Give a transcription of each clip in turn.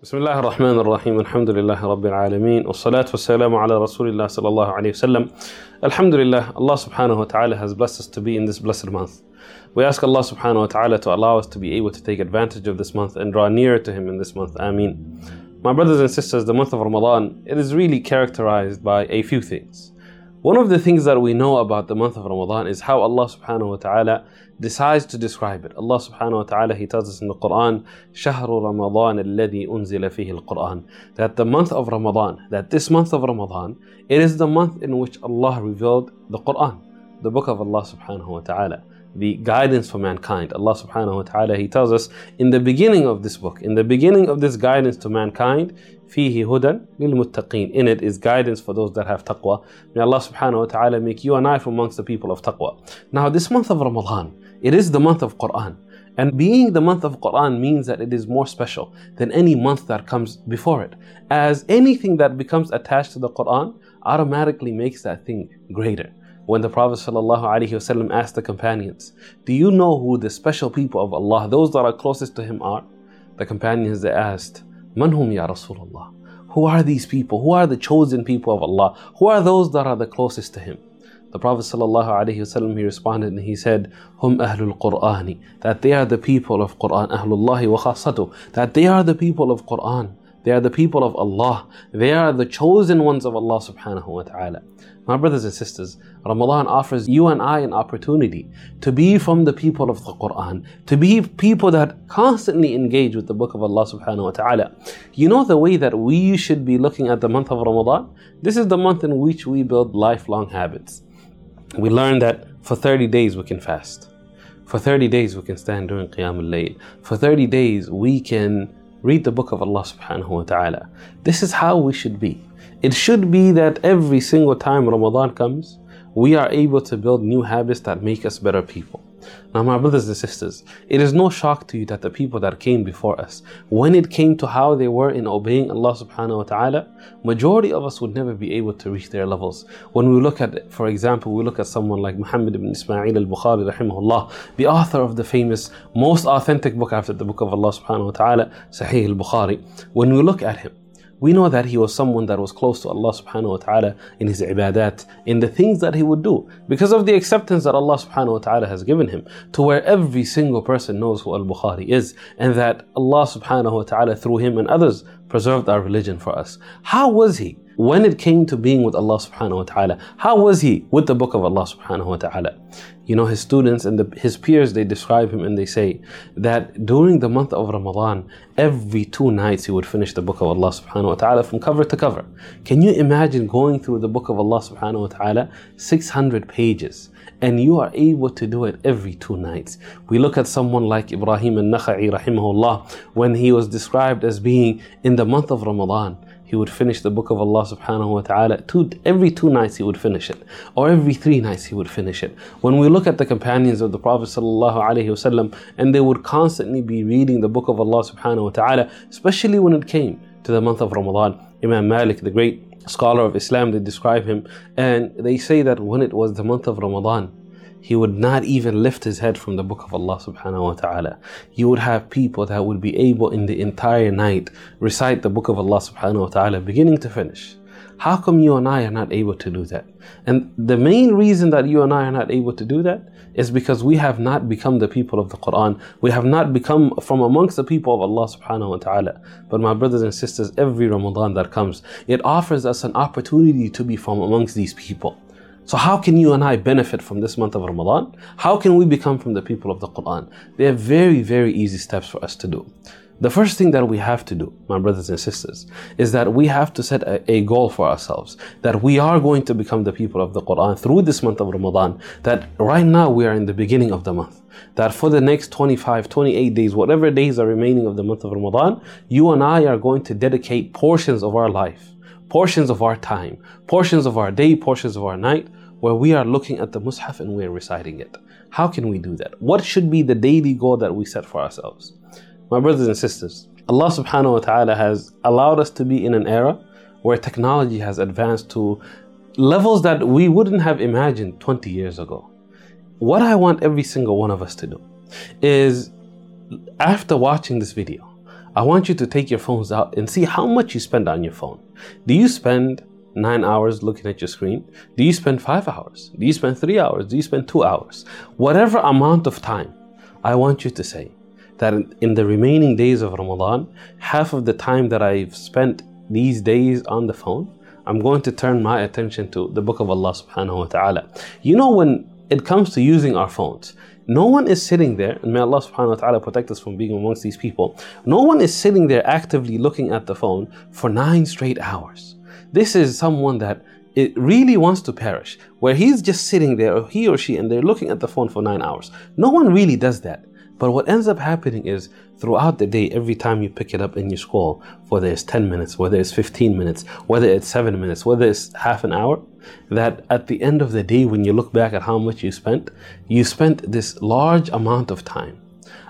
بسم الله الرحمن الرحيم الحمد لله رب العالمين والصلاة والسلام على رسول الله صلى الله عليه وسلم Alhamdulillah, Allah subhanahu wa ta'ala has blessed us to be in this blessed month. We ask Allah subhanahu wa ta'ala to allow us to be able to take advantage of this month and draw nearer to Him in this month. Ameen. My brothers and sisters, the month of Ramadan, it is really characterized by a few things. One of the things that we know about the month of Ramadan is how Allah subhanahu wa ta'ala decides to describe it. Allah subhanahu wa ta'ala, He tells us in the Quran, شهر رمضان الذي أنزل فيه القرآن That the month of Ramadan, that this month of Ramadan, it is the month in which Allah revealed the Quran, the book of Allah subhanahu wa ta'ala the guidance for mankind. Allah subhanahu wa ta'ala, He tells us in the beginning of this book, in the beginning of this guidance to mankind, فيه هدى للمتقين. In it is guidance for those that have taqwa. May Allah subhanahu wa ta'ala make you and I from amongst the people of taqwa. Now this month of Ramadan, it is the month of Quran. And being the month of Quran means that it is more special than any month that comes before it. As anything that becomes attached to the Quran automatically makes that thing greater when the Prophet ﷺ asked the companions, Do you know who the special people of Allah, those that are closest to Him, are? The companions they asked, Manhum ya Rasulullah? Who are these people? Who are the chosen people of Allah? Who are those that are the closest to Him? The Prophet ﷺ he responded and he said, Hum ahlul Qur'ani, that they are the people of Quran, ahlullahi wa khasatu, that they are the people of Quran. They are the people of Allah. They are the chosen ones of Allah subhanahu wa ta'ala. My brothers and sisters, Ramadan offers you and I an opportunity to be from the people of the Quran, to be people that constantly engage with the book of Allah subhanahu wa ta'ala. You know the way that we should be looking at the month of Ramadan? This is the month in which we build lifelong habits. We learn that for 30 days we can fast. For 30 days we can stand during Qiyam al-Layl. For 30 days we can read the book of Allah subhanahu wa ta'ala. This is how we should be. It should be that every single time Ramadan comes, we are able to build new habits that make us better people. Now, my brothers and sisters, it is no shock to you that the people that came before us, when it came to how they were in obeying Allah subhanahu wa ta'ala, majority of us would never be able to reach their levels. When we look at, for example, we look at someone like Muhammad ibn Ismail al-Bukhari rahimahullah, the author of the famous, most authentic book after the book of Allah subhanahu wa ta'ala, Sahih al-Bukhari. When we look at him, we know that he was someone that was close to Allah subhanahu wa ta'ala in his ibadat, in the things that he would do, because of the acceptance that Allah subhanahu wa ta'ala has given him, to where every single person knows who Al Bukhari is, and that Allah subhanahu wa ta'ala through him and others preserved our religion for us. How was he? when it came to being with Allah subhanahu wa ta'ala, how was he with the book of Allah subhanahu wa ta'ala? You know, his students and the, his peers, they describe him and they say that during the month of Ramadan, every two nights he would finish the book of Allah subhanahu wa ta'ala from cover to cover. Can you imagine going through the book of Allah subhanahu wa ta'ala, 600 pages? and you are able to do it every two nights. We look at someone like Ibrahim al-Nakha'i rahimahullah when he was described as being in the month of Ramadan he would finish the book of Allah subhanahu wa ta'ala. Two, every two nights he would finish it. Or every three nights he would finish it. When we look at the companions of the Prophet sallallahu alaihi wasallam, and they would constantly be reading the book of Allah subhanahu wa ta'ala, especially when it came to the month of Ramadan. Imam Malik, the great scholar of Islam, they describe him, and they say that when it was the month of Ramadan, he would not even lift his head from the book of Allah subhanahu wa ta'ala. You would have people that would be able in the entire night recite the book of Allah subhanahu wa ta'ala beginning to finish. How come you and I are not able to do that? And the main reason that you and I are not able to do that is because we have not become the people of the Quran. We have not become from amongst the people of Allah subhanahu wa ta'ala. But my brothers and sisters, every Ramadan that comes, it offers us an opportunity to be from amongst these people. So, how can you and I benefit from this month of Ramadan? How can we become from the people of the Quran? There are very, very easy steps for us to do. The first thing that we have to do, my brothers and sisters, is that we have to set a, a, goal for ourselves that we are going to become the people of the Quran through this month of Ramadan. That right now we are in the beginning of the month. That for the next 25, 28 days, whatever days are remaining of the month of Ramadan, you and I are going to dedicate portions of our life portions of our time, portions of our day, portions of our night, where we are looking at the Mus'haf and we are reciting it. How can we do that? What should be the daily goal that we set for ourselves? My brothers and sisters, Allah subhanahu wa ta'ala has allowed us to be in an era where technology has advanced to levels that we wouldn't have imagined 20 years ago. What I want every single one of us to do is after watching this video, I want you to take your phones out and see how much you spend on your phone. Do you spend nine hours looking at your screen? Do you spend five hours? Do you spend three hours? Do you spend two hours? Whatever amount of time, I want you to say that in the remaining days of Ramadan, half of the time that I've spent these days on the phone, I'm going to turn my attention to the book of Allah subhanahu wa ta'ala. You know, when it comes to using our phones, no one is sitting there, and may Allah subhanahu wa ta'ala protect us from being amongst these people. No one is sitting there actively looking at the phone for nine straight hours. This is someone that it really wants to perish, where he's just sitting there, or he or she, and they're looking at the phone for nine hours. No one really does that. But what ends up happening is throughout the day, every time you pick it up and you scroll, whether it's 10 minutes, whether it's 15 minutes, whether it's 7 minutes, whether it's half an hour, that at the end of the day, when you look back at how much you spent, you spent this large amount of time.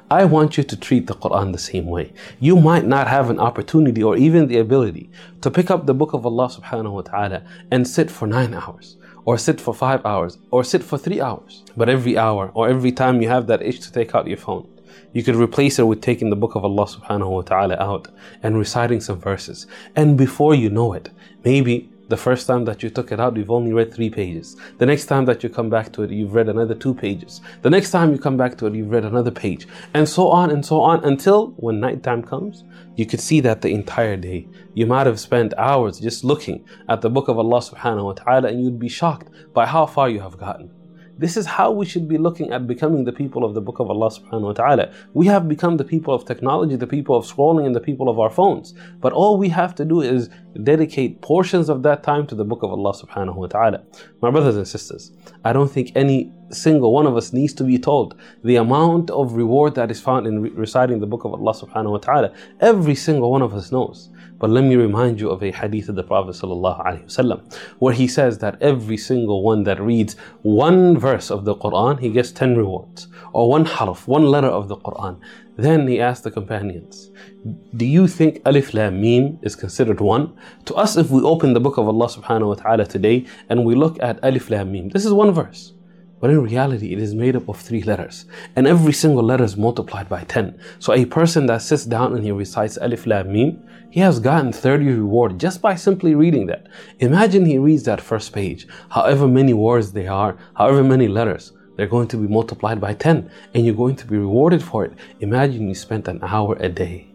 I want you to treat the Quran the same way. You might not have an opportunity or even the ability to pick up the book of Allah subhanahu wa ta'ala and sit for nine hours or sit for five hours, or sit for three hours. But every hour, or every time you have that itch to take out your phone, you could replace it with taking the book of Allah subhanahu wa ta'ala out and reciting some verses. And before you know it, maybe the first time that you took it out, you've only read three pages. The next time that you come back to it, you've read another two pages. The next time you come back to it, you've read another page. And so on and so on until when nighttime comes, you could see that the entire day. You might have spent hours just looking at the book of Allah subhanahu wa ta'ala and you'd be shocked by how far you have gotten. This is how we should be looking at becoming the people of the Book of Allah subhanahu wa ta'ala. We have become the people of technology, the people of scrolling, and the people of our phones. But all we have to do is dedicate portions of that time to the Book of Allah subhanahu wa ta'ala. My brothers and sisters, I don't think any single one of us needs to be told the amount of reward that is found in reciting the Book of Allah subhanahu wa ta'ala. Every single one of us knows. But let me remind you of a hadith of the Prophet ﷺ, where he says that every single one that reads one verse of the Quran, he gets 10 rewards, or one harf, one letter of the Quran. Then he asked the companions, Do you think Alif Lam Mim is considered one? To us, if we open the book of Allah subhanahu wa ta'ala today and we look at Alif Lam Mim, this is one verse. But in reality, it is made up of three letters. And every single letter is multiplied by 10. So a person that sits down and he recites Alif Lam Mim, he has gotten 30 reward just by simply reading that. Imagine he reads that first page. However many words they are, however many letters, they're going to be multiplied by 10 and you're going to be rewarded for it. Imagine you spent an hour a day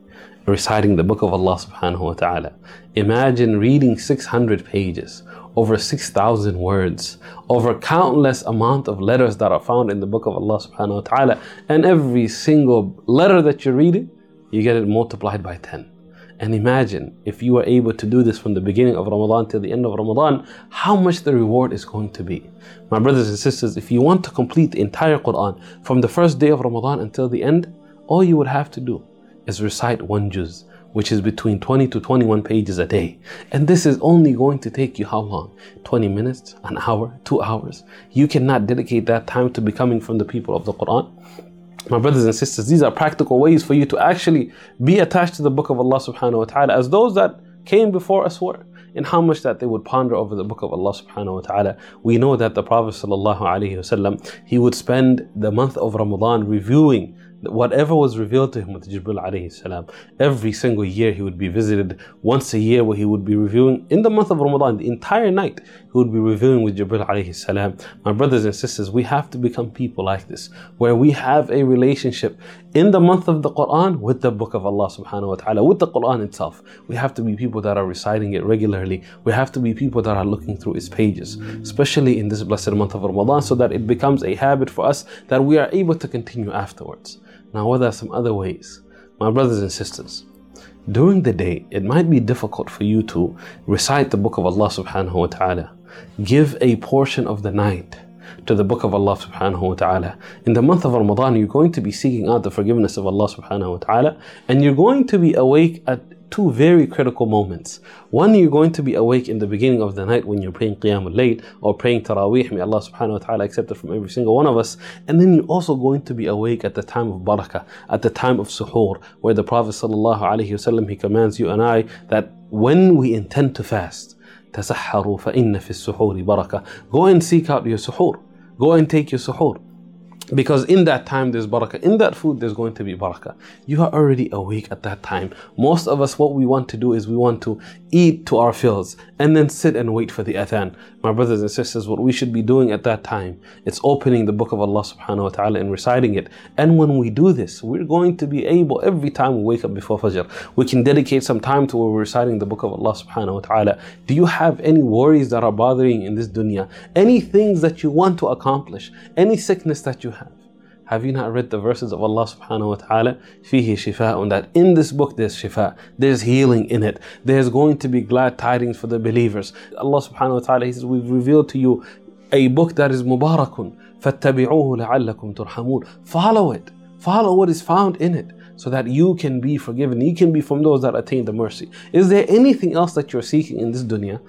reciting the book of Allah subhanahu wa ta'ala. Imagine reading 600 pages over 6,000 words, over countless amount of letters that are found in the book of Allah subhanahu wa ta'ala. And every single letter that you read, you get it multiplied by 10. And imagine if you were able to do this from the beginning of Ramadan till the end of Ramadan, how much the reward is going to be. My brothers and sisters, if you want to complete the entire Quran from the first day of Ramadan until the end, all you would have to do is recite one juz which is between 20 to 21 pages a day. And this is only going to take you how long? 20 minutes, an hour, two hours. You cannot dedicate that time to becoming from the people of the Quran. My brothers and sisters, these are practical ways for you to actually be attached to the book of Allah subhanahu wa ta'ala as those that came before us were in how much that they would ponder over the book of Allah subhanahu wa ta'ala. We know that the Prophet sallallahu alaihi wasallam, he would spend the month of Ramadan reviewing whatever was revealed to him with Jibril alayhi salam, every single year he would be visited once a year where he would be reviewing in the month of Ramadan, the entire night he would be reviewing with Jibril alayhi salam. My brothers and sisters, we have to become people like this, where we have a relationship in the month of the Quran with the book of Allah subhanahu wa ta'ala, with the Quran itself. We have to be people that are reciting it regularly. We have to be people that are looking through its pages, especially in this blessed month of Ramadan, so that it becomes a habit for us that we are able to continue afterwards. Now, what are some other ways? My brothers and sisters, during the day, it might be difficult for you to recite the book of Allah subhanahu wa ta'ala. Give a portion of the night to the book of Allah subhanahu wa ta'ala. In the month of Ramadan, you're going to be seeking out the forgiveness of Allah subhanahu wa ta'ala, and you're going to be awake at two very critical moments. One, you're going to be awake in the beginning of the night when you're praying Qiyamul Layl or praying Taraweeh. May Allah subhanahu wa ta'ala accept it from every single one of us. And then you're also going to be awake at the time of barakah, at the time of suhoor, where the Prophet sallallahu alaihi wasallam he commands you and I that when we intend to fast, تسحروا فإن في السحور بركة. Go and seek out your suhoor. Go and take your suhoor. Because in that time there's barakah. In that food there's going to be barakah. You are already awake at that time. Most of us, what we want to do is we want to eat to our fills and then sit and wait for the adhan. My brothers and sisters, what we should be doing at that time, it's opening the book of Allah subhanahu wa ta'ala and reciting it. And when we do this, we're going to be able, every time we wake up before Fajr, we can dedicate some time to where we're reciting the book of Allah subhanahu wa ta'ala. Do you have any worries that are bothering in this dunya? Any things that you want to accomplish? Any sickness that you? Have you not read the verses of Allah subhanahu wa ta'ala? Fihi shifa'un, that in this book there's shifa, there's healing in it, there's going to be glad tidings for the believers. Allah subhanahu wa ta'ala, He says, We've revealed to you a book that is mubarakun, فَاتَّبِعُوهُ لَعَلَّكُمْ تُرْحَمُونَ Follow it, follow what is found in it so that you can be forgiven. You can be from those that attain the mercy. Is there anything else that you're seeking in this dunya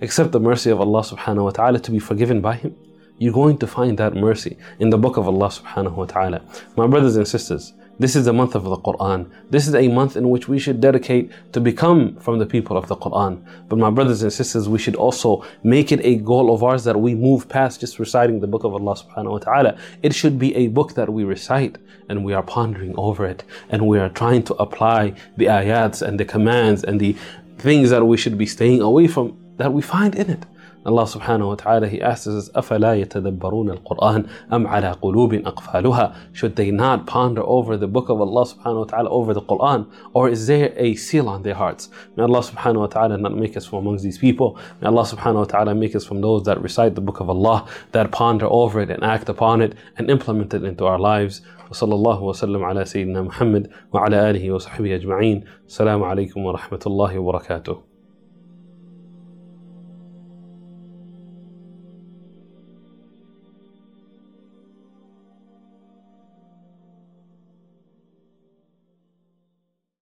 except the mercy of Allah subhanahu wa ta'ala to be forgiven by Him? You're going to find that mercy in the book of Allah subhanahu wa ta'ala. My brothers and sisters, this is the month of the Quran. This is a month in which we should dedicate to become from the people of the Quran. But my brothers and sisters, we should also make it a goal of ours that we move past just reciting the book of Allah subhanahu wa ta'ala. It should be a book that we recite and we are pondering over it and we are trying to apply the ayats and the commands and the things that we should be staying away from that we find in it. Allah subhanahu wa ta'ala, He asks us, أَفَلَا يَتَدَبَّرُونَ الْقُرْآنَ أَمْ عَلَى قُلُوبٍ أَقْفَالُهَا Should they not ponder over the book of Allah subhanahu wa ta'ala, over the Qur'an? Or is there a seal on their hearts? May Allah subhanahu wa ta'ala not make us from amongst these people. May Allah subhanahu wa ta'ala make us from those that recite the book of Allah, that ponder over it and act upon it and implement it into our lives. وصلى الله وسلم على سيدنا محمد وعلى آله وصحبه أجمعين السلام عليكم ورحمة الله وبركاته